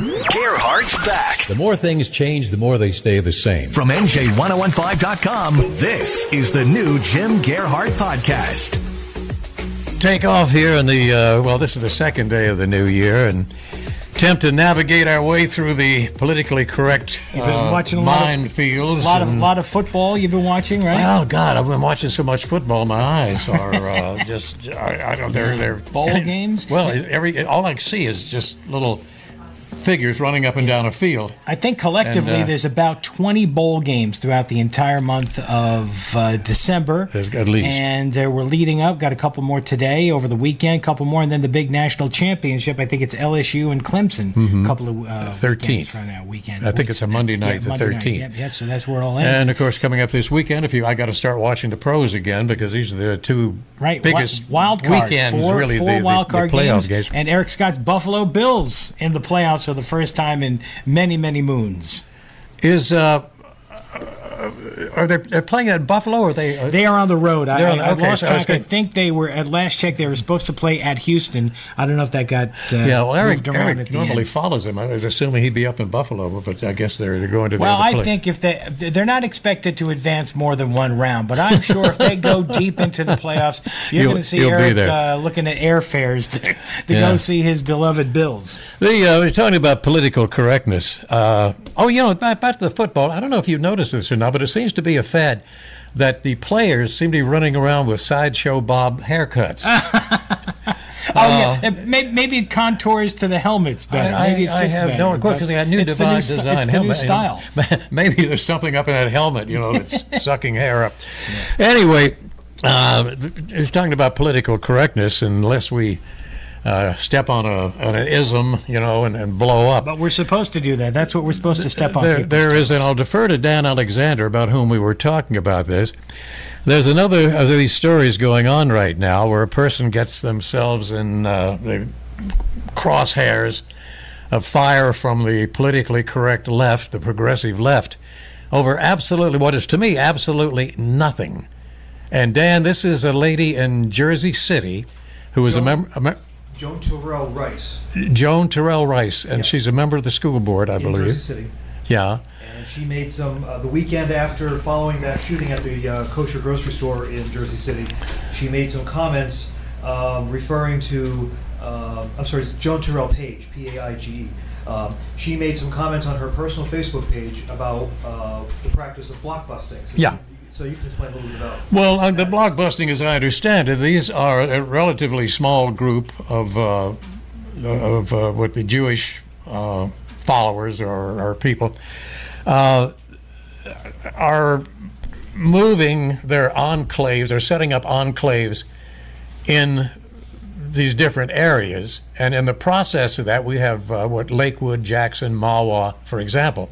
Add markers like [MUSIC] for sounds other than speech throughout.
Gearhart's back. The more things change, the more they stay the same. From NJ1015.com, this is the new Jim Gearhart podcast. Take off here in the, uh, well, this is the second day of the new year and attempt to navigate our way through the politically correct You've been uh, watching a lot of- minefields. A lot of and- lot of football you've been watching, right? Oh God! I've been watching so much football. My eyes are uh, [LAUGHS] just. I, I don't. They're they're Bowl [LAUGHS] games? Well, every all I see is just little figures running up and down a field. I think collectively And, uh, there's about 20 bowl games throughout the entire month of uh, December. There's at least. And uh, we're leading up. Got a couple more today over the weekend, couple more, and then the big national championship. I think it's LSU and Clemson. A couple of uh, 13th. weekends from that weekend. Mm-hmm. I think it's a Monday night, the Monday 13th. Yep, yep, so that's where it all ends. And of course, coming up this weekend, if you, I got to start watching the pros again because these are the two Right, biggest wi- wild card. weekends, four, really. four the, the- wild the card playoff games, games. and Eric Scott's Buffalo Bills in the playoffs for the first time in many, many moons. Is uh, are they they're playing at Buffalo? Or are they? Uh, They are on the road. I, I, on- I okay, lost so I track. I gonna- think they were at last check. They were supposed to play at Houston. I don't know if that got uh, yeah, well, Eric, Eric normally end. follows him. I was assuming he'd be up in Buffalo, but I guess they're they're going to the Well, I think if they they're not expected to advance more than one round, but I'm sure if they go [LAUGHS] deep into the playoffs, you're going to see Eric uh, looking at airfares to, to Yeah. go see his beloved Bills. The uh, we're talking about political correctness. Uh, oh, you know, back to the football. I don't know if you've noticed this or not, but it seems to be a fad that the players seem to be running around with sideshow bob haircuts. [LAUGHS] Oh yeah, It- may- maybe it contours to the helmets better. I, maybe it I fits have better, no clue because they got new it's the device st- design It's helmet. new style. [LAUGHS] Maybe there's something up in that helmet, you know, that's [LAUGHS] sucking hair up. Anyway, uh, we're talking about political correctness, unless we uh, step on a on an ism, you know, and, and blow up. But we're supposed to do that. That's what we're supposed to step on. There, there is, and I'll defer to Dan Alexander about whom we were talking about this. There's another of these stories going on right now where a person gets themselves in uh, the crosshairs of fire from the politically correct left, the progressive left, over absolutely what is to me absolutely nothing. And Dan, this is a lady in Jersey City who is a member. Joan Terrell Rice Joan Terrell Rice, and she's a member of the school board, I in believe. Jersey City. Yeah. And she made some, uh, the weekend after following that shooting at the uh, kosher grocery store in Jersey City, she made some comments um, referring to, uh, I'm sorry, it's Joan Terrell Paige, P A I G E. Um, she made some comments on her personal Facebook page about uh, the practice of blockbusting. So Yeah. So you can explain a little bit about. Well, uh, the blockbusting, as I understand it, these are a relatively small group of uh, of uh, what the Jewish uh, followers or, or people uh, are moving their enclaves. They're setting up enclaves in these different areas, and in the process of that, we have uh, what Lakewood, Jackson, Mahwah, for example,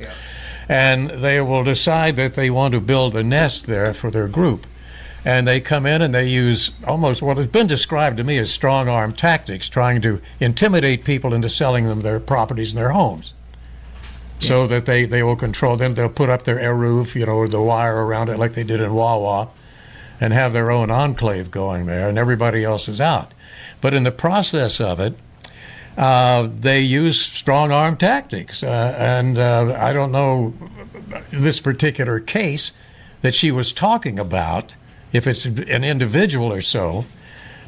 and they will decide that they want to build a nest there for their group, and they come in and they use almost what has been described to me as strong arm tactics, trying to intimidate people into selling them their properties and their homes. So that they, they will control them. They'll put up their eruv, you know, the wire around it like they did in Mahwah, and have their own enclave going there, and everybody else is out. But in the process of it, uh, they use strong arm tactics. Uh, and uh, I don't know this particular case that she was talking about, if it's an individual or so.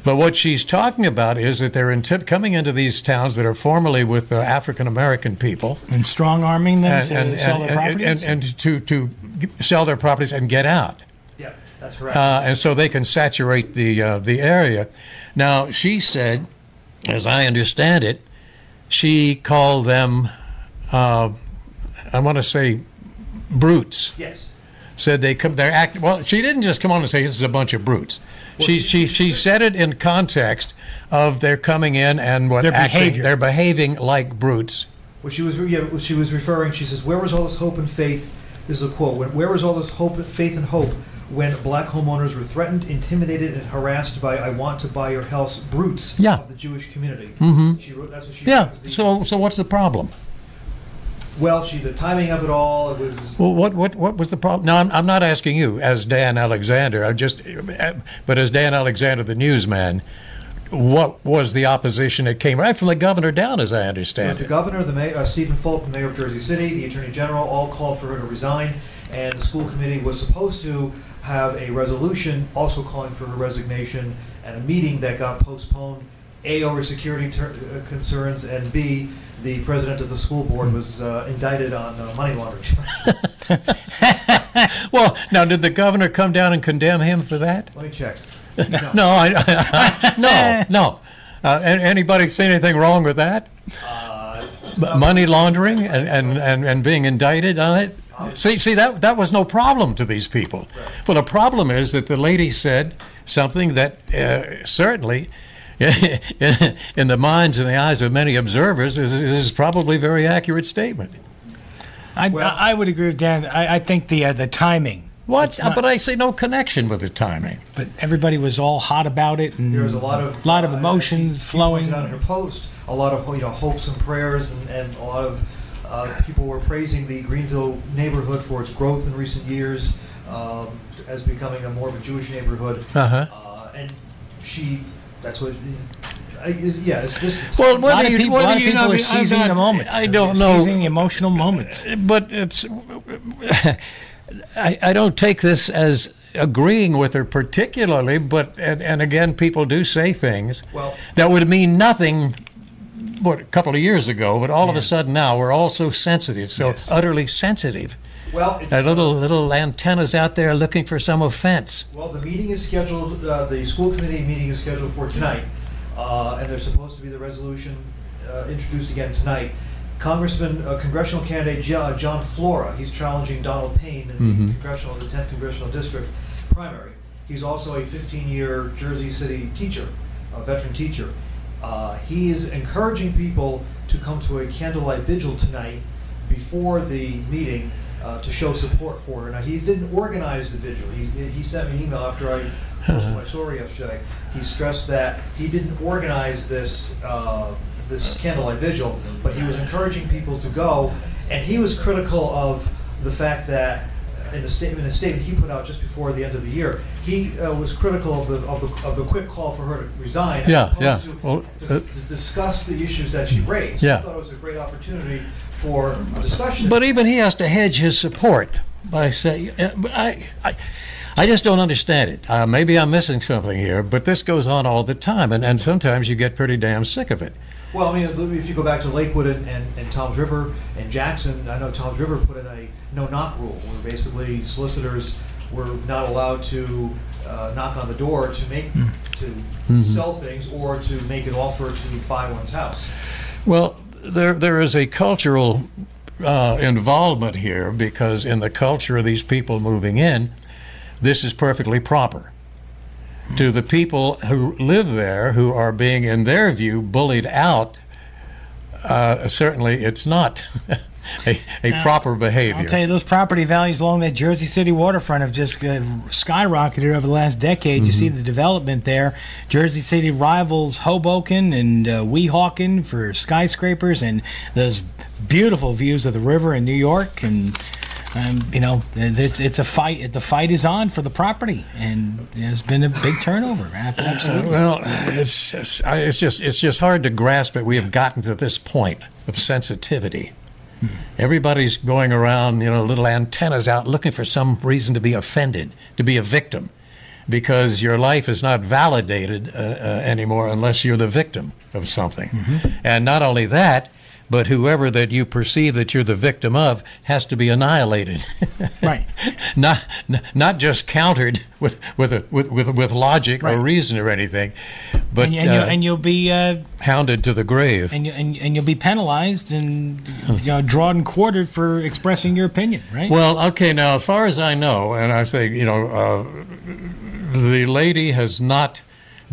But what she's talking about is that they're inti- coming into these towns that are formerly with uh, African American people and strong arming them and, to and, sell and, their properties. and, and to, to sell their properties and get out Yeah, that's correct. uh, and so they can saturate the uh, the area. Now, she said, as I understand it, she called them, uh, I want to say, brutes. yes. Said they come, they're act. Well, she didn't just come on and say this is a bunch of brutes. She she she said it in context of they're coming in and what Their acting- behavior. they're behaving like brutes Well, she was yeah, she was referring. She says, "Where was all this hope and faith?" This is a quote. Where was all this hope, faith, and hope when black homeowners were threatened, intimidated, and harassed by "I want to buy your house" brutes Yeah. of the Jewish community? Mhm. She wrote. That's what she. Yeah. the- So so what's the problem? well, she the timing of it all. It was. Well, what what what was the problem? No, I'm I'm not asking you as Dan Alexander. I'm just, but as Dan Alexander, the newsman. What was the opposition? It came right from the governor down, as I It understand the governor, the mayor, uh, Steven Fulop, the mayor of Jersey City, the attorney general, all called for her to resign, and the school committee was supposed to have a resolution also calling for her resignation, and a meeting that got postponed, A, over security ter- uh, concerns, and B, the president of the school board was uh, indicted on uh, money laundering. [LAUGHS] Well, now did the governor come down and condemn him for that? Let me check. [LAUGHS] No, I, no, [LAUGHS] no. Uh, anybody see anything wrong with that? Uh, Money laundering and, and, and, and being indicted on it? See, see that that was no problem to these people. Well, the problem is that the lady said something that uh, certainly, [LAUGHS] in the minds and the eyes of many observers, is, is probably a very accurate statement. I, Well- I, I would agree with Dan. I, I think the uh, the timing. What? Not- but I see no connection with the timing. But everybody was all hot about it, and There was a lot of lot of uh, emotions she- she flowing. pointed out in her post a lot of you know hopes and prayers, and, and a lot of uh, people were praising the Greenville neighborhood for its growth in recent years um, as becoming a more of a Jewish neighborhood. Uh-huh. Uh, and she, that's what. I, yeah, it's just. Well, a lot whether of you, people, whether you know, are I mean, seizing not- the moments. I don't know. Seizing the emotional moments. but it's I, I don't take this as agreeing with her particularly but and, and again people do say things Well- that would mean nothing what a couple of years ago but all of a sudden now we're all so sensitive so Yes. utterly sensitive Well, it's, That little little antennas out there looking for some offense Well, the meeting is scheduled, uh, the school committee meeting is scheduled for tonight, uh, and there's supposed to be the resolution uh, introduced again tonight. Congressman, uh, congressional candidate John Flora, he's challenging Donald Payne in the congressional, the 10th congressional district primary. He's also a 15-year Jersey City teacher, a veteran teacher. Uh, He is encouraging people to come to a candlelight vigil tonight before the meeting uh, to show support for her. Now, he didn't organize the vigil. He, he sent me an email after I posted my [LAUGHS] story yesterday. He stressed that he didn't organize this, uh, this candlelight vigil, but he was encouraging people to go. And he was critical of the fact that in a statement, a statement he put out just before the end of the year, he uh, was critical of the, of the, of the quick call for her to resign. Yeah, yeah. to- Well, to, uh, to discuss the issues that she raised. Yeah. I thought it was a great opportunity for discussion. But even he has to hedge his support by saying, uh, I, I, I just don't understand it. Uh, maybe I'm missing something here, but this goes on all the time, and, and sometimes you get pretty damn sick of it. Well, I mean, if you go back to Lakewood and, and, and Toms River and Jackson, I know Toms River put in a no-knock rule, where basically solicitors were not allowed to uh, knock on the door to make to sell things or to make an offer to buy one's house. Well, there there is a cultural uh, involvement here because in the culture of these people moving in, this is perfectly proper. To the people who live there, who are being, in their view, bullied out, uh, certainly it's not [LAUGHS] [LAUGHS] a, a proper behavior. I'll tell you, those property values along that Jersey City waterfront have just uh, skyrocketed over the last decade. You see Mm-hmm. the development there. Jersey City rivals Hoboken and uh, Weehawken for skyscrapers and those beautiful views of the river in New York. And, um, you know, it's, it's a fight. The fight is on for the property. And there's been a big turnover. [COUGHS] Absolutely. Well, it's just, it's just it's just hard to grasp it. We have gotten to this point of sensitivity. Everybody's going around, you know, little antennas out, looking for some reason to be offended, to be a victim, because your life is not validated uh, uh, anymore unless you're the victim of something. And not only that, but whoever that you perceive that you're the victim of has to be annihilated. [LAUGHS] Right. not not just countered with with a, with, with with logic or reason or anything, but And, and, you, uh, and you'll be uh, hounded to the grave. and, you, and, and you'll be penalized and you know drawn and quartered for expressing your opinion, right? Well, okay, now as far as I know, and I say, you know, uh, the lady has not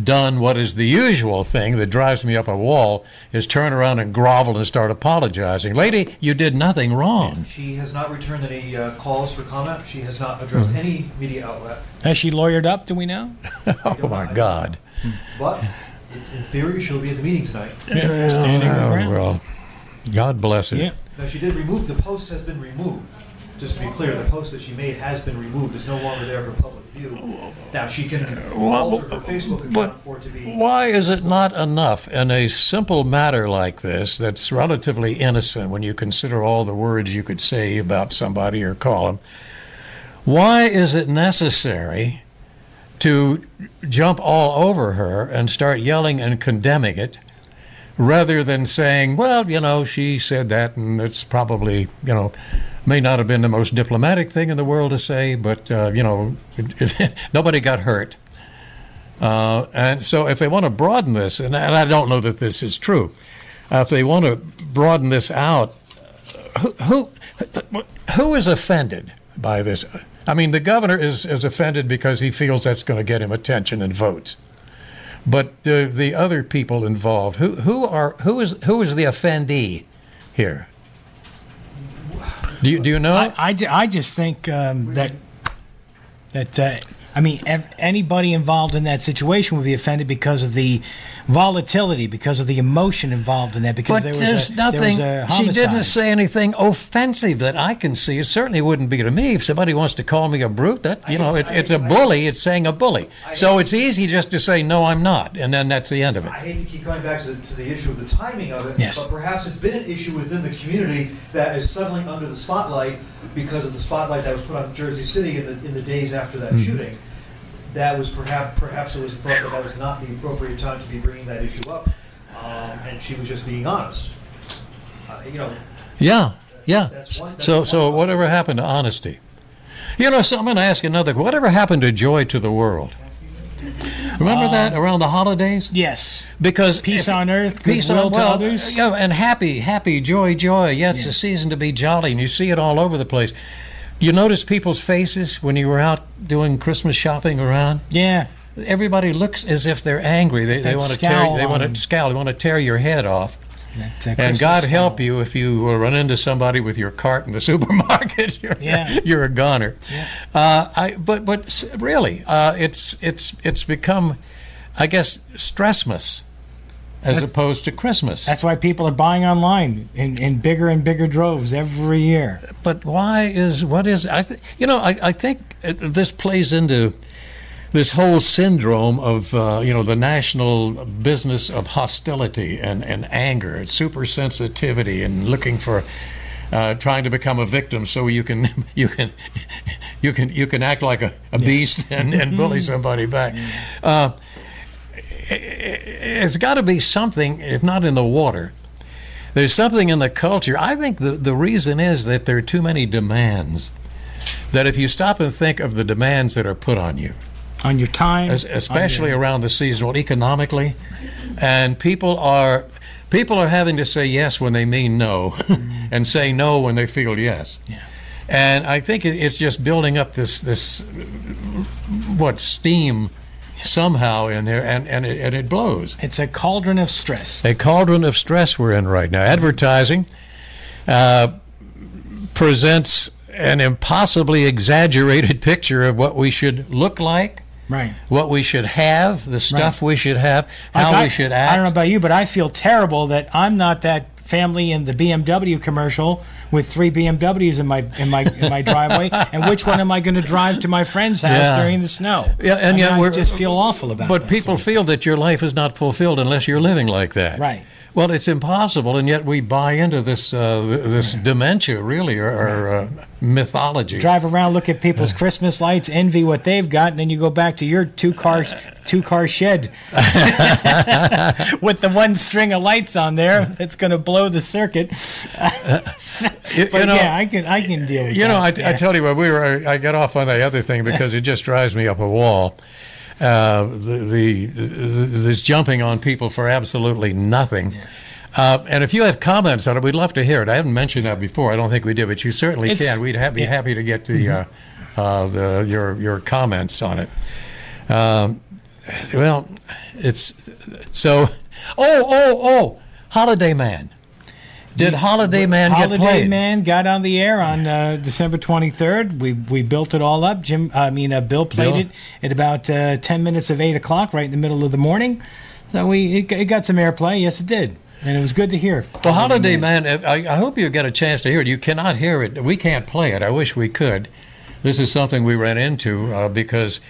done what is the usual thing that drives me up a wall is turn around and grovel and start apologizing. Lady, you did nothing wrong. She has not returned any uh, calls for comment. She has not addressed Hmm. any media outlet. Has she lawyered up? Do we know? [LAUGHS] Oh my God. But it's, in theory, she'll be at the meeting tonight. Standing her Oh, ground. well, God bless her. Yeah. Now, she did remove, the post has been removed. Just to be clear, the post that she made has been removed. It's no longer there for public view. Now, she can uh, alter her Facebook but account for it to be. Why is it not enough in a simple matter like this that's relatively innocent when you consider all the words you could say about somebody or call them? Why is it necessary to jump all over her and start yelling and condemning it rather than saying, well, you know, she said that and it's probably, you know, may not have been the most diplomatic thing in the world to say, but, uh, you know, it, it, [LAUGHS] nobody got hurt. Uh, and so, if they want to broaden this, and, and I don't know that this is true, uh, if they want to broaden this out, who, who who is offended by this? I mean, the governor is, is offended because he feels that's going to get him attention and votes. But the the other people involved, who who are who is who is the offendee here? Do you do you know? I, I, I just think um, that that uh, I mean anybody involved in that situation would be offended because of the volatility, because of the emotion involved in that. Because But there was there's a, nothing. There was a she didn't say anything offensive that I can see. It certainly wouldn't be to me if somebody wants to call me a brute. That you know, it's it's a bully. It's saying a bully. So it's easy just to say no, I'm not, and then that's the end of it. I hate to keep going back to, to the issue of the timing of it, Yes. but perhaps it's been an issue within the community that is suddenly under the spotlight because of the spotlight that was put on Jersey City in the, in the days after Mm-hmm. that shooting. That was perhaps, perhaps it was thought that that was not the appropriate time to be bringing that issue up, um, and she was just being honest. Uh, you know, Yeah, yeah. That's one- that's So so possibility. whatever happened to honesty? You know, so I'm going to ask another. Whatever happened to joy to the world? Remember that around the holidays? Yes. Because Peace if- on earth, peace goodwill on to well, others. Yeah, and happy, happy, joy, joy. Yeah, it's a season to be jolly, and you see it all over the place. You notice people's faces when you were out doing Christmas shopping around. Yeah. Everybody looks as if they're angry. They, they want to tear. They want to scowl. They want to tear your head off. And God help you if you run into somebody with your cart in the [LAUGHS] supermarket. you're, Yeah. you're a goner. Uh, I, but but really, uh, it's it's it's become, I guess, Stressmas, as opposed to Christmas. That's why people are buying online in, in bigger and bigger droves every year. but why is what is I th- you know I, I think this plays into this whole syndrome of uh, you know the national business of hostility and, and anger and super sensitivity and looking for uh, trying to become a victim so you can [LAUGHS] you can [LAUGHS] you can you can act like a, a beast and, and bully [LAUGHS] somebody back. Uh, it's got to be something, if not in the water, there's something in the culture. I think the, the reason is that there are too many demands. That if you stop and think of the demands that are put on you, On your time, es- especially your- around the seasonal economically, and people are people are having to say yes when they mean no, [LAUGHS] and say no when they feel yes. Yeah. And I think it's just building up this this what steam somehow in there, and and it, and it blows. it's a cauldron of stress. A cauldron of stress we're in right now. Advertising uh, presents an impossibly exaggerated [LAUGHS] picture of what we should look like, Right. what we should have, the stuff we should have, how I- we should act. I don't know about you, but I feel terrible that I'm not that family in the BMW commercial with three BMWs in my in my in my driveway. And which one am I going to drive to my friend's house Yeah. during the snow? Yeah, and I mean, yet I we're- just feel awful about. It. But that people of- feel that your life is not fulfilled unless you're living like that. Right. Well, it's impossible, and yet we buy into this uh, this dementia, really, or, or uh, mythology. drive around, look at people's Christmas lights, envy what they've got, and then you go back to your two car two car shed [LAUGHS] with the one string of lights on there that's going to blow the circuit. You- [LAUGHS] but you know- yeah, I can I can deal with You that. know, I, yeah. I tell you what, we were. I get off on the other thing because it just drives me up a wall. Uh, the, the, this jumping on people for absolutely nothing. Uh, and if you have comments on it, we'd love to hear it. I haven't mentioned that before. I don't think we did, but you certainly It's- can. We'd ha- be yeah. happy to get the, uh, uh, the your your comments on it. Um, well, it's so. Oh, oh, oh! Holiday Man. Did Holiday Man Holiday get played? Holiday Man got on the air on uh, December 23rd. We we built it all up. Jim, I mean, uh, Bill played Bill? it at about uh, 10 minutes of 8 o'clock, right in the middle of the morning. So we it, it got some airplay. Yes, it did, and it was good to hear. Well, Holiday Man, I, I hope you get a chance to hear it. You cannot hear it. We can't play it. I wish we could. This is something we ran into uh, because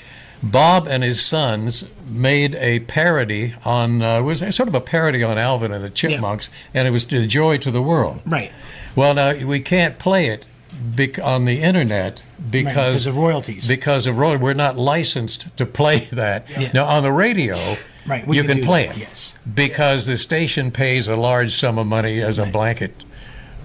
Bob and his sons made a parody on, uh, it was sort of a parody on Alvin and the Chipmunks, and it was the joy to the world. Right. Well, now we can't play it bec- on the internet because because of royalties. Because of royalty, we're not licensed to play [LAUGHS] that. Now on the radio, Right, you can can play that, it. yes. Because the station pays a large sum of money as a blanket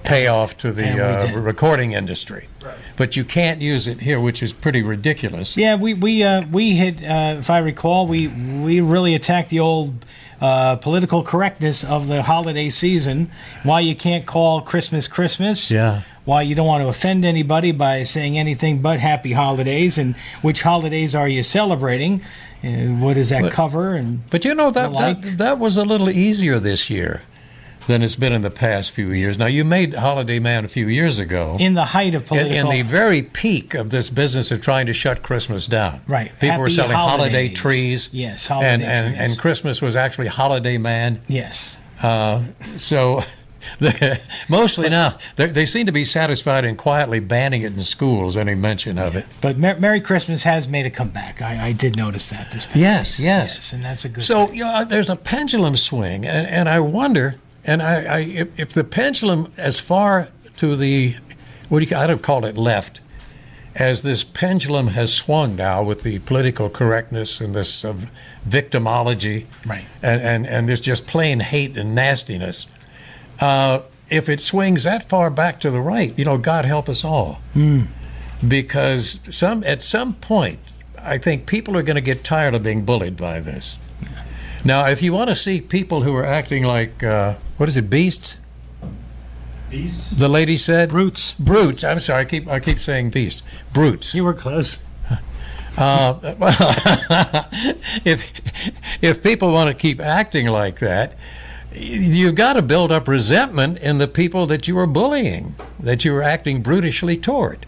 payoff to the uh, recording industry. Right. But you can't use it here, which is pretty ridiculous. Yeah, we we uh, we had, uh, if I recall, we we really attacked the old uh, political correctness of the holiday season. Why you can't call Christmas Christmas? Yeah. Why you don't want to offend anybody by saying anything but Happy Holidays? And which holidays are you celebrating? What does that cover? And But you know that, like. that that was a little easier this year than it's been in the past few years. Now you made Holiday Man a few years ago. in the height of in, political, in the very peak of this business of trying to shut Christmas down. Right. People were Happy selling holiday trees. Yes, and, holiday and, trees. and Christmas was actually Holiday Man. yes, Uh, so [LAUGHS] mostly now they, they seem to be satisfied in quietly banning it in schools, any mention of it. but Mer- Merry Christmas has made a comeback. I, I did notice that this past Yes, season. yes. yes, and that's a good. So thing. you know, there's a pendulum swing, and, and I wonder, and I, I if, if the pendulum as far to the what do you I'd have called it left, as this pendulum has swung now with the political correctness and this uh, victimology, Right. and, and and this just plain hate and nastiness. Uh, if it swings that far back to the right, you know, God help us all, because some at some point, I think people are going to get tired of being bullied by this. Now, if you want to see people who are acting like uh, what is it, beasts? Beasts? The lady said Brutes. Brutes. I'm sorry. I keep I keep saying beasts. Brutes. you were close. Uh, well, [LAUGHS] if if people want to keep acting like that, you've got to build up resentment in the people that you are bullying, that you are acting brutishly toward.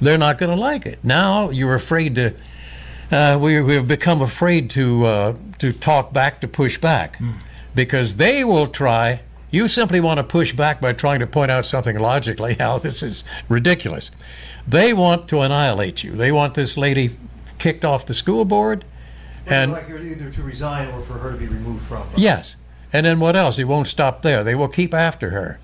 They're not going to like it. Now you're afraid to. Uh, we we have become afraid to uh, to talk back, to push back, because they will try. You simply want to push back by trying to point out something logically how this is ridiculous. They want to annihilate you. They want this lady kicked off the school board, and like you're either to resign or for her to be removed from. Yes. And then what else? It won't stop there. They will keep after her.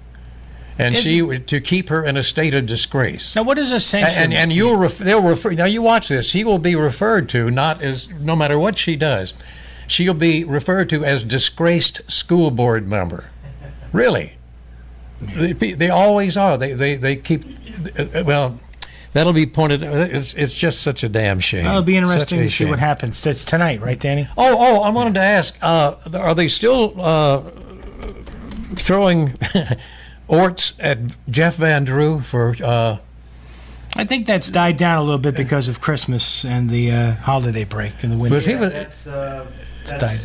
And Is she to keep her in a state of disgrace. Now, what is a sanction? And and you'll ref, they'll refer now you watch this. She will be referred to not as no matter what she does. She'll be referred to as disgraced school board member. Really. They, they always are. They they they keep uh, well That'll be pointed. It's it's just such a damn shame. It'll be interesting to see shame. what happens. It's tonight, right, Danny? Oh, oh! I wanted to ask: uh, Are they still uh, throwing [LAUGHS] orts at Jeff Van Drew for? Uh, I think that's died down a little bit because of Christmas and the uh, holiday break and the winter. But he Yeah, was- that's, uh, died.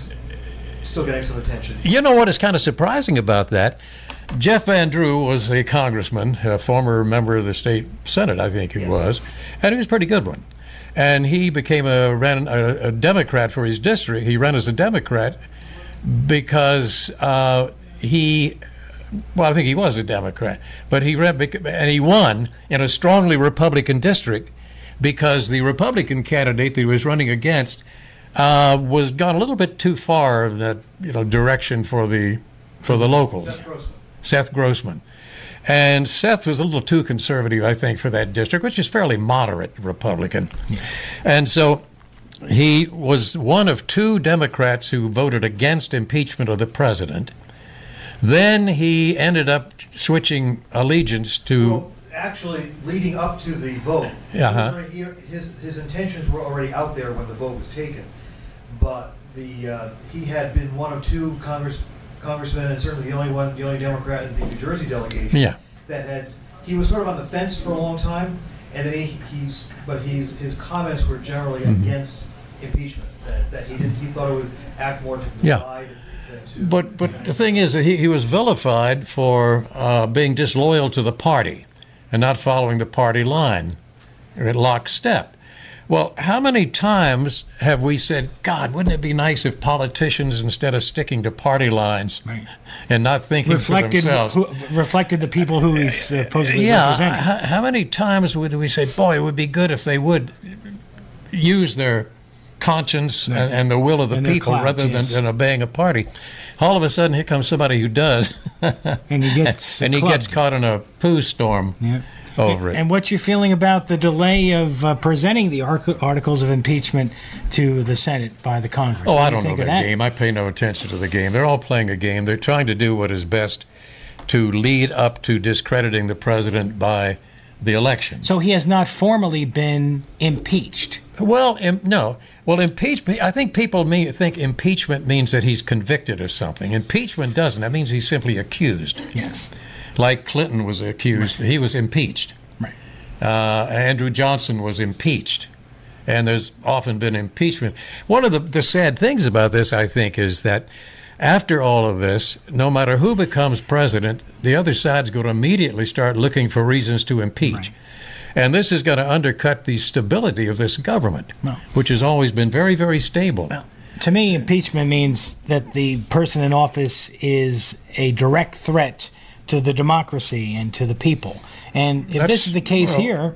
Still getting some attention. you know what is kind of surprising about that? Jeff Van Drew was a congressman, a former member of the state senate, I think he was, and he was a pretty good one. And he became a ran a, a Democrat for his district. He ran as a Democrat because uh, he well, I think he was a Democrat, but he ran and he won in a strongly Republican district because the Republican candidate that he was running against uh, was gone a little bit too far in that you know direction for the for the locals. Seth Grossman. Seth Grossman. And Seth was a little too conservative, I think, for that district, which is fairly moderate Republican. And so he was one of two Democrats who voted against impeachment of the president. Then he ended up switching allegiance to. Well, actually, leading up to the vote, he Yeah, was huh? already here- his, his intentions were already out there when the vote was taken. But the, uh, he had been one of two Congress, congressmen, and certainly the only one, the only Democrat in the New Jersey delegation. Yeah. That had, he was sort of on the fence for a long time, and then he, he's, but he's, his comments were generally Mm-hmm. against impeachment. that, that he didn't. He thought it would act more to Yeah. divide than. But but the thing is that he, he was vilified for uh, being disloyal to the party and not following the party line at lockstep. Well, how many times have we said, God, wouldn't it be nice if politicians, instead of sticking to party lines Right. and not thinking reflected for themselves, who, reflected the people who he's uh, supposedly yeah, representing. how, how many times would we say, boy, it would be good if they would use their conscience and, and the will of the And people clout, rather yes. than, than obeying a party? All of a sudden, here comes somebody who does, and he gets [LAUGHS] and he gets caught in a poo storm Yeah. Over it. And what's your feeling about the delay of uh, presenting the arc- articles of impeachment to the Senate by the Congress? Oh, What I do don't know think that, game. I pay no attention to the game. They're all playing a game. They're trying to do what is best to lead up to discrediting the president by the election. So he has not formally been impeached. Well, im- no. Well, impeachment. I think people mean, think impeachment means that he's convicted of something. Impeachment doesn't. That means he's simply accused. Yes. Like Clinton was accused, he was impeached. Right. Uh, Andrew Johnson was impeached, and there's often been impeachment. One of the, the sad things about this, I think, is that after all of this, no matter who becomes president, the other side's going to immediately start looking for reasons to impeach. And this is going to undercut the stability of this government, Well- which has always been very, very stable. To me, impeachment means that the person in office is a direct threat to the democracy and to the people. And if That's- this is the case well- here,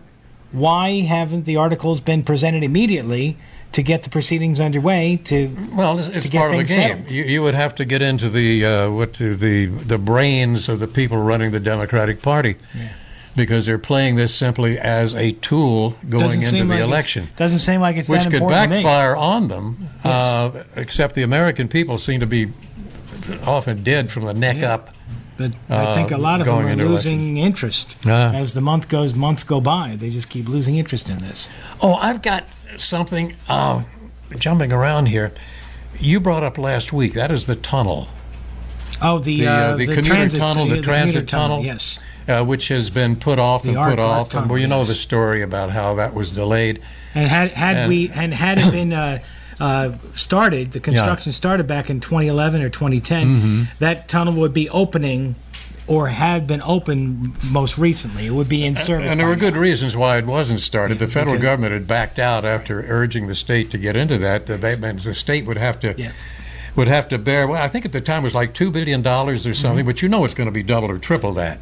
why haven't the articles been presented immediately to get the proceedings underway? To Well, it's, it's get part of the game. You, you would have to get into the uh, what to the the brains of the people running the Democratic Party, because they're playing this simply as a tool going into the like it's- election, doesn't seem like it's which could to backfire on them. Yes. Uh, except the American people seem to be often dead from the neck up. But I think a uh, lot of them are losing interest Ah. as the month goes. Months go by, they just keep losing interest in this. Oh, I've got something uh, jumping around here. You brought up last week. That is the tunnel. Oh, the The, uh, uh, the commuter transit, tunnel, the yeah, transit commuter tunnel. Yes. uh, which has been put off The and put off. and well, you tunnel, know the story about how that was delayed. And had had And- we and had it been uh, started, the construction started back in 2011 or 2010, Mm-hmm. that tunnel would be opening, or had been open most recently. It would be in service. And there were by good reasons why it wasn't started. The federal because- government had backed out after urging the state to get into that. The, the state would have to Yeah. would have to bear. Well, I think at the time it was like two billion dollars or Mm-hmm. something, but you know it's going to be double or triple that.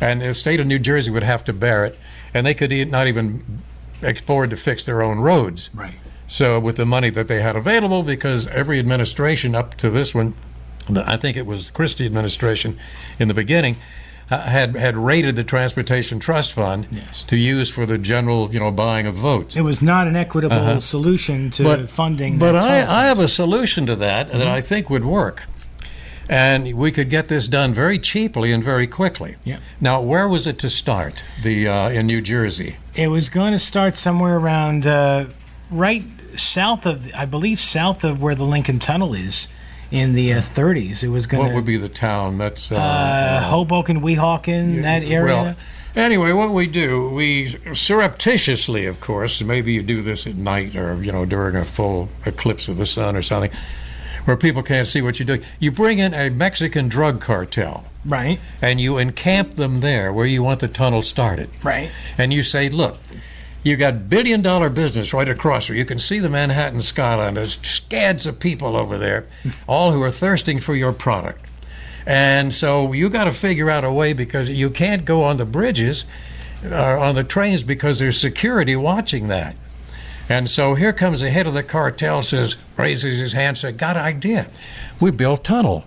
And the state of New Jersey would have to bear it, and they could not even afford to fix their own roads. Right. So with the money that they had available, because every administration up to this one, I think it was the Christie administration in the beginning, uh, had had raided the Transportation Trust Fund Yes. to use for the general, you know, buying of votes. It was not an equitable solution to funding. Uh-huh. But I. I have a solution to that that I think would work. And we could get this done very cheaply and very quickly. Yeah. Now, where was it to start? The uh, in New Jersey. It was going to start somewhere around uh, right south of, I believe, south of where the Lincoln Tunnel is in the uh, 30s. It was going What would be the town? That's uh, uh, Hoboken, Weehawken, that area. Well, anyway, what we do, we surreptitiously, of course, maybe you do this at night or you know during a full eclipse of the sun or something, where people can't see what you're doing. You bring in a Mexican drug cartel right, and you encamp them there where you want the tunnel started. right. And you say, look, you got billion dollar business right across here. You can see the Manhattan skyline. There's scads of people over there, [LAUGHS] all who are thirsting for your product. And so you got to figure out a way because you can't go on the bridges or on the trains because there's security watching that. And so here comes the head of the cartel, says, raises his hand, says, got an idea. We built tunnel.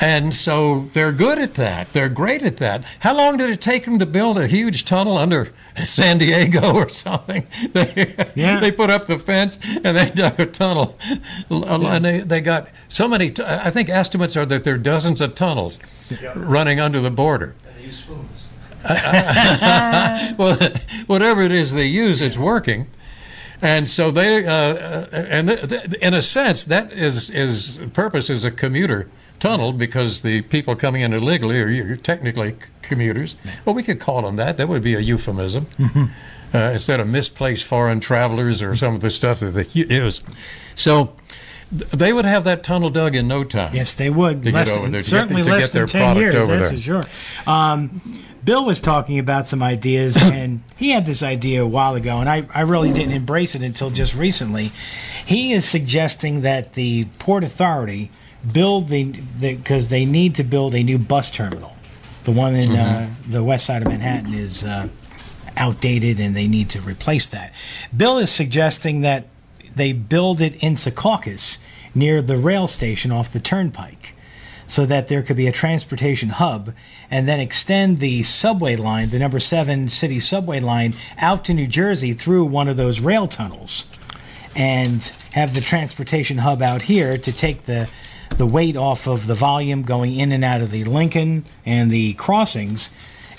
And so they're good at that. They're great at that. How long did it take them to build a huge tunnel under San Diego or [LAUGHS] something? They, Yeah. they put up the fence and they dug a tunnel. And they, they got so many, t- I think estimates are that there are dozens of tunnels running under the border. And they use spoons. [LAUGHS] well, whatever it is they use, it's working. And so they, uh, uh, and th- th- in a sense, that is is purpose is a commuter tunnel because the people coming in illegally are you're technically commuters. Well, we could call them that. That would be a euphemism. Uh, instead of misplaced foreign travelers or some of the stuff that they use. So they would have that tunnel dug in no time. Yes, they would. To get over there, to get- certainly to less get their than ten years. over that's there. for sure. Um, Bill was talking about some ideas, [LAUGHS] and he had this idea a while ago, and I, I really didn't embrace it until just recently. He is suggesting that the Port Authority build the because they need to build a new bus terminal. The one in uh, the west side of Manhattan is uh, outdated, and they need to replace that. Bill is suggesting that they build it in Secaucus near the rail station off the turnpike so that there could be a transportation hub and then extend the subway line, the number seven city subway line, out to New Jersey through one of those rail tunnels and have the transportation hub out here to take the the weight off of the volume going in and out of the Lincoln and the crossings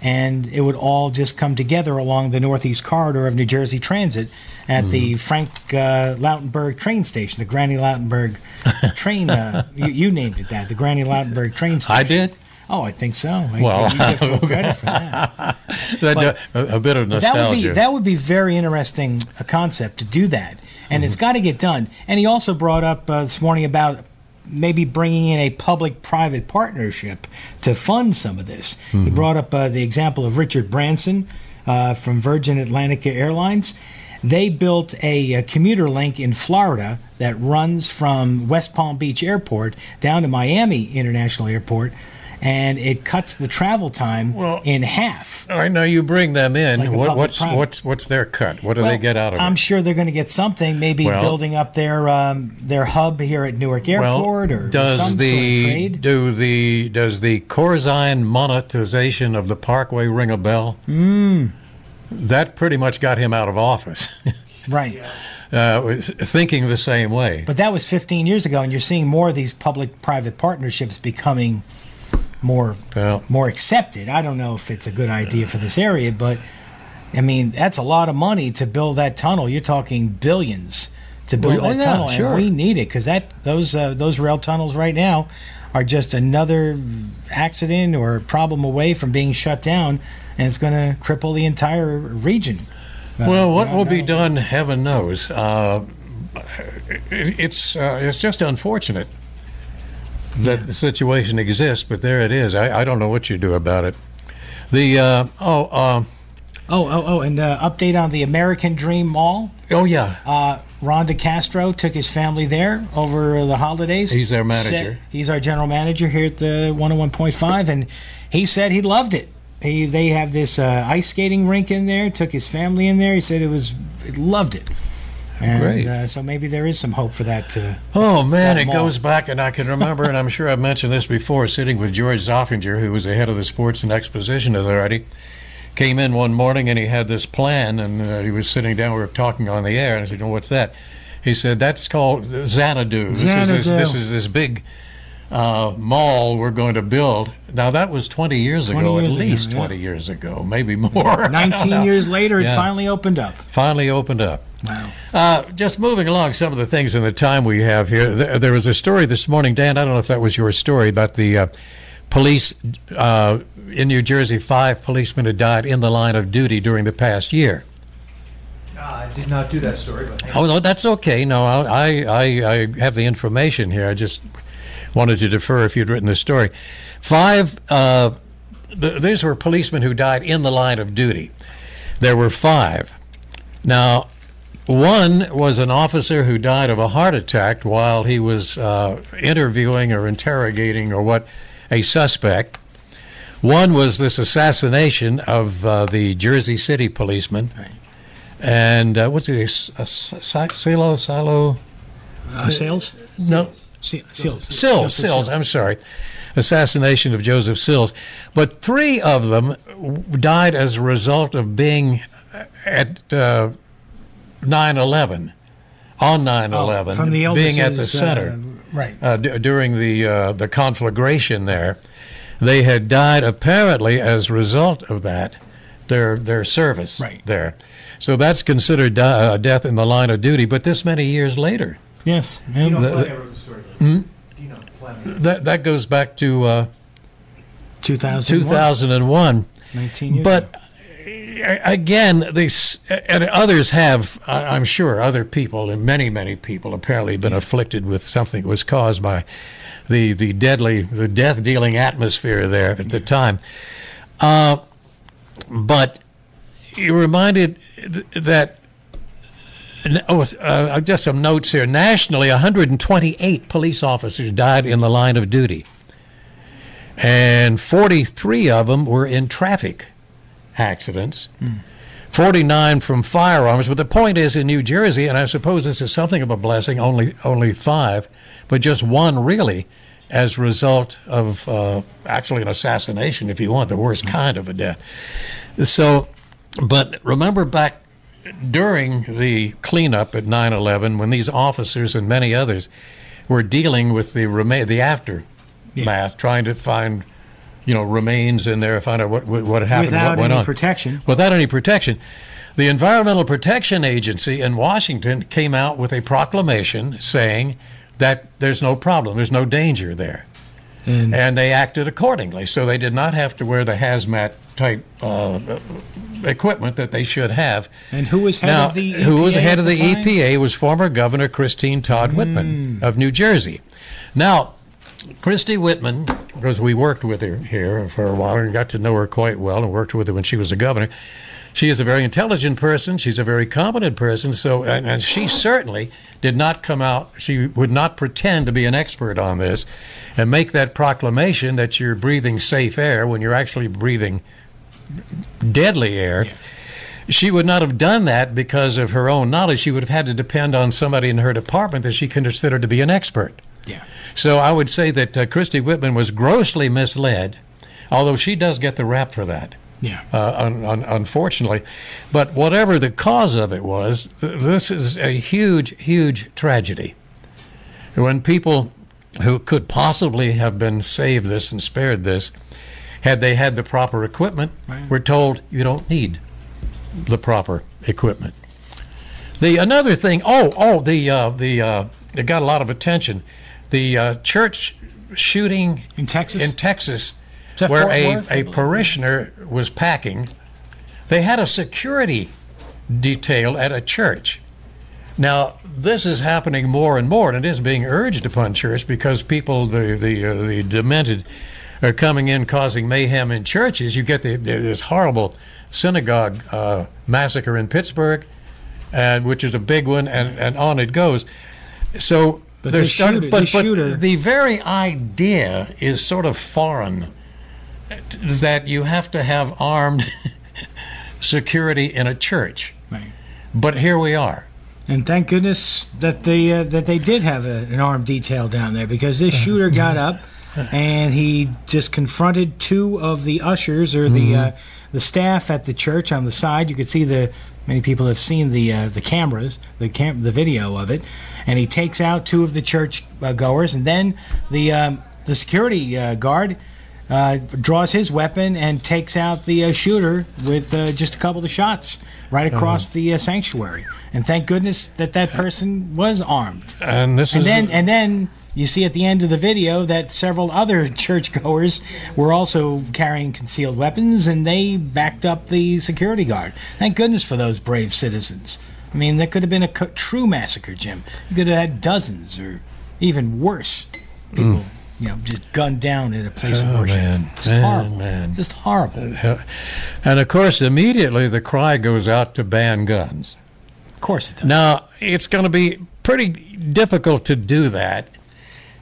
and it would all just come together along the northeast corridor of New Jersey Transit at the Frank uh, Lautenberg train station, the Granny Lautenberg [LAUGHS] train. Uh, you, you named it that, the Granny Lautenberg train station. I did? Oh, I think so. I Well, think you [LAUGHS] credit for that. [LAUGHS] That, a, a bit of That would nostalgia. be that would be very interesting a concept to do that, and Mm-hmm. it's got to get done. And he also brought up uh, this morning about maybe bringing in a public-private partnership to fund some of this. Mm-hmm. He brought up uh, the example of Richard Branson uh, from Virgin Atlantic Airlines. They built a, a commuter link in Florida that runs from West Palm Beach Airport down to Miami International Airport, and it cuts the travel time Well- in half. I know you bring them in. Like what, what's public-private. what's what's their cut? What do Well, they get out of it? I'm sure they're going to get something. Maybe Well- building up their um, their hub here at Newark Airport, or does some the sort of trade. do the does the Corzine monetization of the Parkway ring a bell? Mm. That pretty much got him out of office. [LAUGHS] right, uh, thinking the same way. but that was 15 years ago, and you're seeing more of these public-private partnerships becoming more Well- more accepted. I don't know if it's a good idea for this area, but I mean that's a lot of money to build that tunnel. You're talking billions to build Well, that yeah, tunnel, sure. and we need it because that those uh, those rail tunnels right now are just another accident or problem away from being shut down, and it's going to cripple the entire region. Uh, Well, what will be done, heaven knows. Uh, it, it's uh, it's just unfortunate that the situation exists, but there it is. I, I don't know what you do about it. The uh, oh uh, Oh, oh, oh, and uh, update on the American Dream Mall. oh yeah, Uh, Ron DeCastro took his family there over the holidays. He's their Said- manager. he's our general manager here at the 101.5, and he said he loved it. He, they have this uh, ice skating rink in there. Took his family in there. He said it was he loved it. And, Great. Uh, so maybe there is some hope for that. Uh, Oh man, that it mall. goes back, and I can remember, and I'm sure I've mentioned this before. Sitting with George Zoffinger, who was the head of the Sports and Exposition Authority, came in one morning and he had this plan, and uh, he was sitting down. We were talking on the air, and I said, "Well, what's that?" He said, "That's called Xanadu. This is this, Xanadu. this is this big." Uh, mall we're going to build. Now that was 20 years 20 ago, years at ago, least yeah. 20 years ago, maybe more. [LAUGHS] 19 years later, it finally opened up. finally opened up. Wow. Uh, just moving along, some of the things in the time we have here. There, there was a story this morning, Dan. I don't know if that was your story about the uh, police uh, in New Jersey. Five policemen had died in the line of duty during the past year. Ah, I did not do that story, but Oh no, that's okay. No, I, I I have the information here. I just wanted to defer if you'd written the story. Five. Uh, th- these were policemen who died in the line of duty. There were five. Now, one was an officer who died of a heart attack while he was uh, interviewing or interrogating or what a suspect. One was this assassination of uh, the Jersey City policeman. And uh, what's it? a Silo, Silo? Uh, sales? No, Se- Seals. Sills. Joseph Sills. I'm sorry. Assassination of Joseph Sills. But three of them died as a result of being at uh, 9/11, on 9/11, Oh, From the being at the center uh, right. uh, d- during the uh, the conflagration there. They had died apparently as a result of that, their their service Right. there. So that's considered di- uh, death in the line of duty. But this many years later, Yes. Dino Yeah. Flanagan the story. Hmm? Dino Fleming. that that goes back to uh, 2001. 2001. 19 years But ago. uh, again, these and others have, I- I'm sure, other people and many, many people apparently been afflicted with something that was caused by the the deadly, the death-dealing atmosphere there at the time. Uh, but you're reminded th- that. Oh, uh, just some notes here. Nationally, 128 police officers died in the line of duty and 43 of them were in traffic accidents. 49 from firearms, but the point is in New Jersey, and I suppose this is something of a blessing, only only five, but just one really, as a result of uh, actually an assassination, if you want, the worst kind of a death. So, but remember back during the cleanup at 9/11, when these officers and many others were dealing with the rema- the aftermath, trying to find, you know, remains in there, find out what what, happened, Without what went on. Without any on, protection. without any protection. The Environmental Protection Agency in Washington came out with a proclamation saying that there's no problem, there's no danger there And, and they acted accordingly. So they did not have to wear the hazmat type uh, equipment that they should have. and who was head now, of the EPA who was head of the, time? EPA was former Governor Christine Todd Whitman of New Jersey. Now, Christy Whitman, because we worked with her here for a while and got to know her quite well and worked with her when she was a governor. She is a very intelligent person. She's a very competent person. So, and, and she certainly did not come out. She would not pretend to be an expert on this, and make that proclamation that you're breathing safe air when you're actually breathing deadly air. She would not have done that because of her own knowledge. She would have had to depend on somebody in her department that she considered to be an expert. Yeah. So I would say that uh, Christy Whitman was grossly misled, although she does get the rap for that. Yeah. Uh, un- un- unfortunately, but whatever the cause of it was, th- this is a huge, huge tragedy. When people who could possibly have been saved this and spared this, had they had the proper equipment, were told you don't need the proper equipment. The another thing, oh, oh, the uh, the uh, it got a lot of attention. The uh, church shooting In Texas? in Texas, where Fort a, Worth, I a parishioner was packing. They had a security detail at a church. Now, this is happening more and more, and it is being urged upon church because people, the the uh, the demented, are coming in causing mayhem in churches. You get the, this horrible synagogue uh, massacre in Pittsburgh, and which is a big one, and, and on it goes. So But there's this shooter- but, this but the very idea is sort of foreign that you have to have armed [LAUGHS] security in a church. Right. But here we are. And thank goodness that they uh, that they did have a, an armed detail down there because this shooter got up and he just confronted two of the ushers or the uh, the staff at the church on the side. You could see the many people have seen the uh, the cameras, the cam the video of it, and he takes out two of the church uh, goers, and then the um, the security uh, guard. Uh, draws his weapon and takes out the uh, shooter with uh, just a couple of shots right across the uh, sanctuary. And thank goodness that that person was armed. And this And is then, and then you see at the end of the video that several other [LAUGHS] churchgoers were also carrying concealed weapons, and they backed up the security guard. Thank goodness for those brave citizens. I mean, that could have been a co- true massacre, Jim. You could have had dozens, or even worse, people, you know, just gunned down in a place of. Oh, worship. man. Just Man, horrible. man. Just horrible. and of course immediately the cry goes out to ban guns. Of course it does. Now, it's going to be pretty difficult to do that.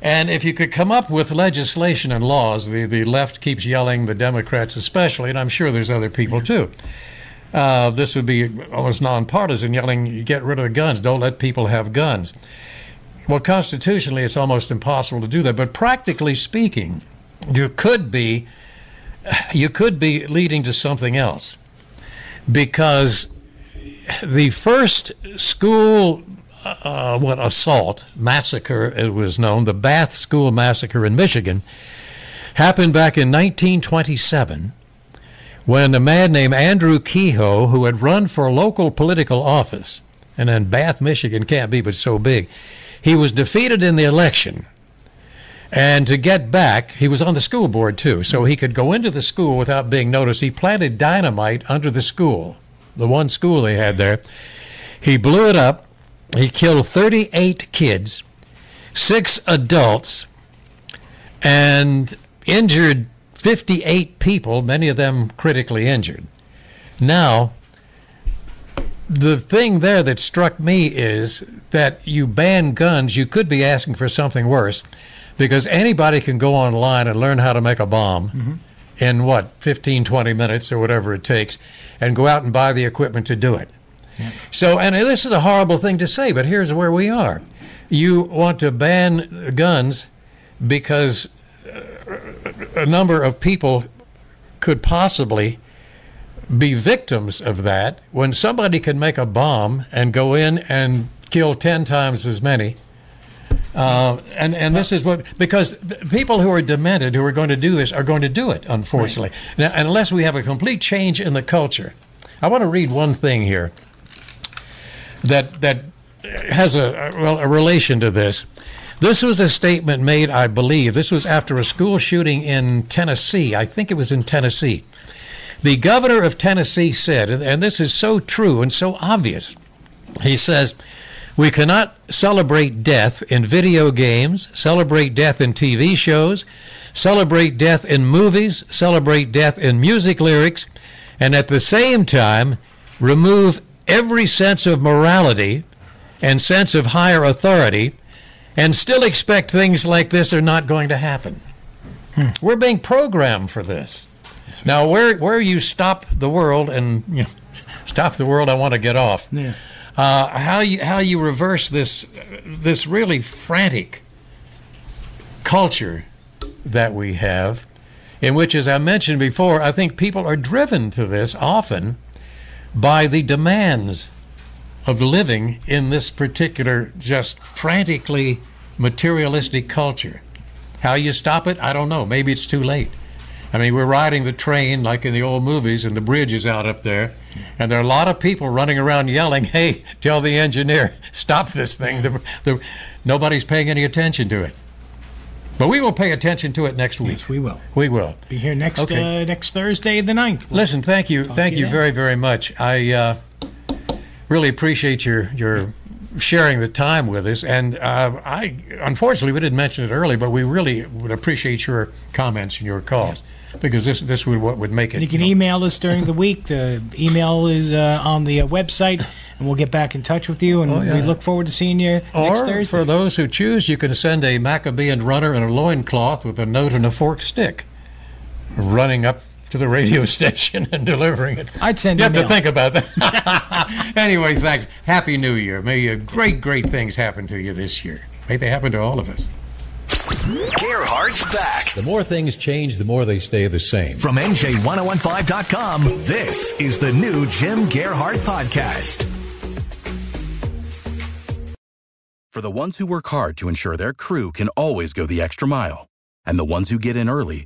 And if you could come up with legislation and laws, the, the left keeps yelling, the Democrats especially, and I'm sure there's other people too. Uh, this would be almost nonpartisan, yelling, "You get rid of the guns, don't let people have guns. Well, constitutionally, it's almost impossible to do that. But practically speaking, you could be, you could be leading to something else, because the first school uh, what assault massacre it was known the bath school massacre in michigan happened back in 1927 when a man named andrew kehoe who had run for local political office and then bath michigan can't be but so big he was defeated in the election And to get back, he was on the school board too, so he could go into the school without being noticed. He planted dynamite under the school, the one school they had there. He blew it up. He killed 38 kids, six adults, and injured 58 people, many of them critically injured. Now, the thing there that struck me is that you ban guns, you could be asking for something worse because anybody can go online and learn how to make a bomb mm-hmm. in what 15 20 minutes or whatever it takes and go out and buy the equipment to do it yeah. so and this is a horrible thing to say but here's where we are you want to ban guns because a number of people could possibly be victims of that when somebody can make a bomb and go in and kill 10 times as many uh, and and this is what because people who are demented who are going to do this are going to do it. Unfortunately, right. now, unless we have a complete change in the culture. I want to read one thing here that that has a well a relation to this. This was a statement made, I believe. This was after a school shooting in Tennessee. I think it was in Tennessee. The governor of Tennessee said, and this is so true and so obvious. He says, we cannot celebrate death in video games, celebrate death in TV shows, celebrate death in movies, celebrate death in music lyrics, and at the same time remove every sense of morality and sense of higher authority and still expect things like this are not going to happen. Hmm. We're being programmed for this. Now, where where you stop the world and you know, [LAUGHS] stop the world, I want to get off. Yeah uh, how you how you reverse this this really frantic culture that we have, in which, as I mentioned before, I think people are driven to this often by the demands of living in this particular just frantically materialistic culture. How you stop it, I don't know. Maybe it's too late. I mean, we're riding the train like in the old movies, and the bridge is out up there, and there are a lot of people running around yelling, [LAUGHS] "Hey, tell the engineer stop this thing!" The, the, nobody's paying any attention to it. But we will pay attention to it next week. Yes, we will. We will be here next okay. uh, next Thursday, the 9th. We'll Listen, thank you, thank you, you very, very much. I uh, really appreciate your your sharing the time with us. And uh, I, unfortunately, we didn't mention it early, but we really would appreciate your comments and your calls. Yeah because this this would what would make it. And you can you know. email us during the week. The email is uh, on the uh, website, and we'll get back in touch with you. And oh, yeah. we look forward to seeing you or next Thursday. for those who choose, you can send a Maccabean runner in a loincloth with a note and a fork stick, running up to the radio [LAUGHS] station and delivering it. I'd send you You have to think about that. [LAUGHS] [LAUGHS] anyway, thanks. Happy New Year. May great, great things happen to you this year. May they happen to all of us. Gearhart's back. The more things change, the more they stay the same. From NJ1015.com, this is the new Jim Gearhart Podcast. For the ones who work hard to ensure their crew can always go the extra mile, and the ones who get in early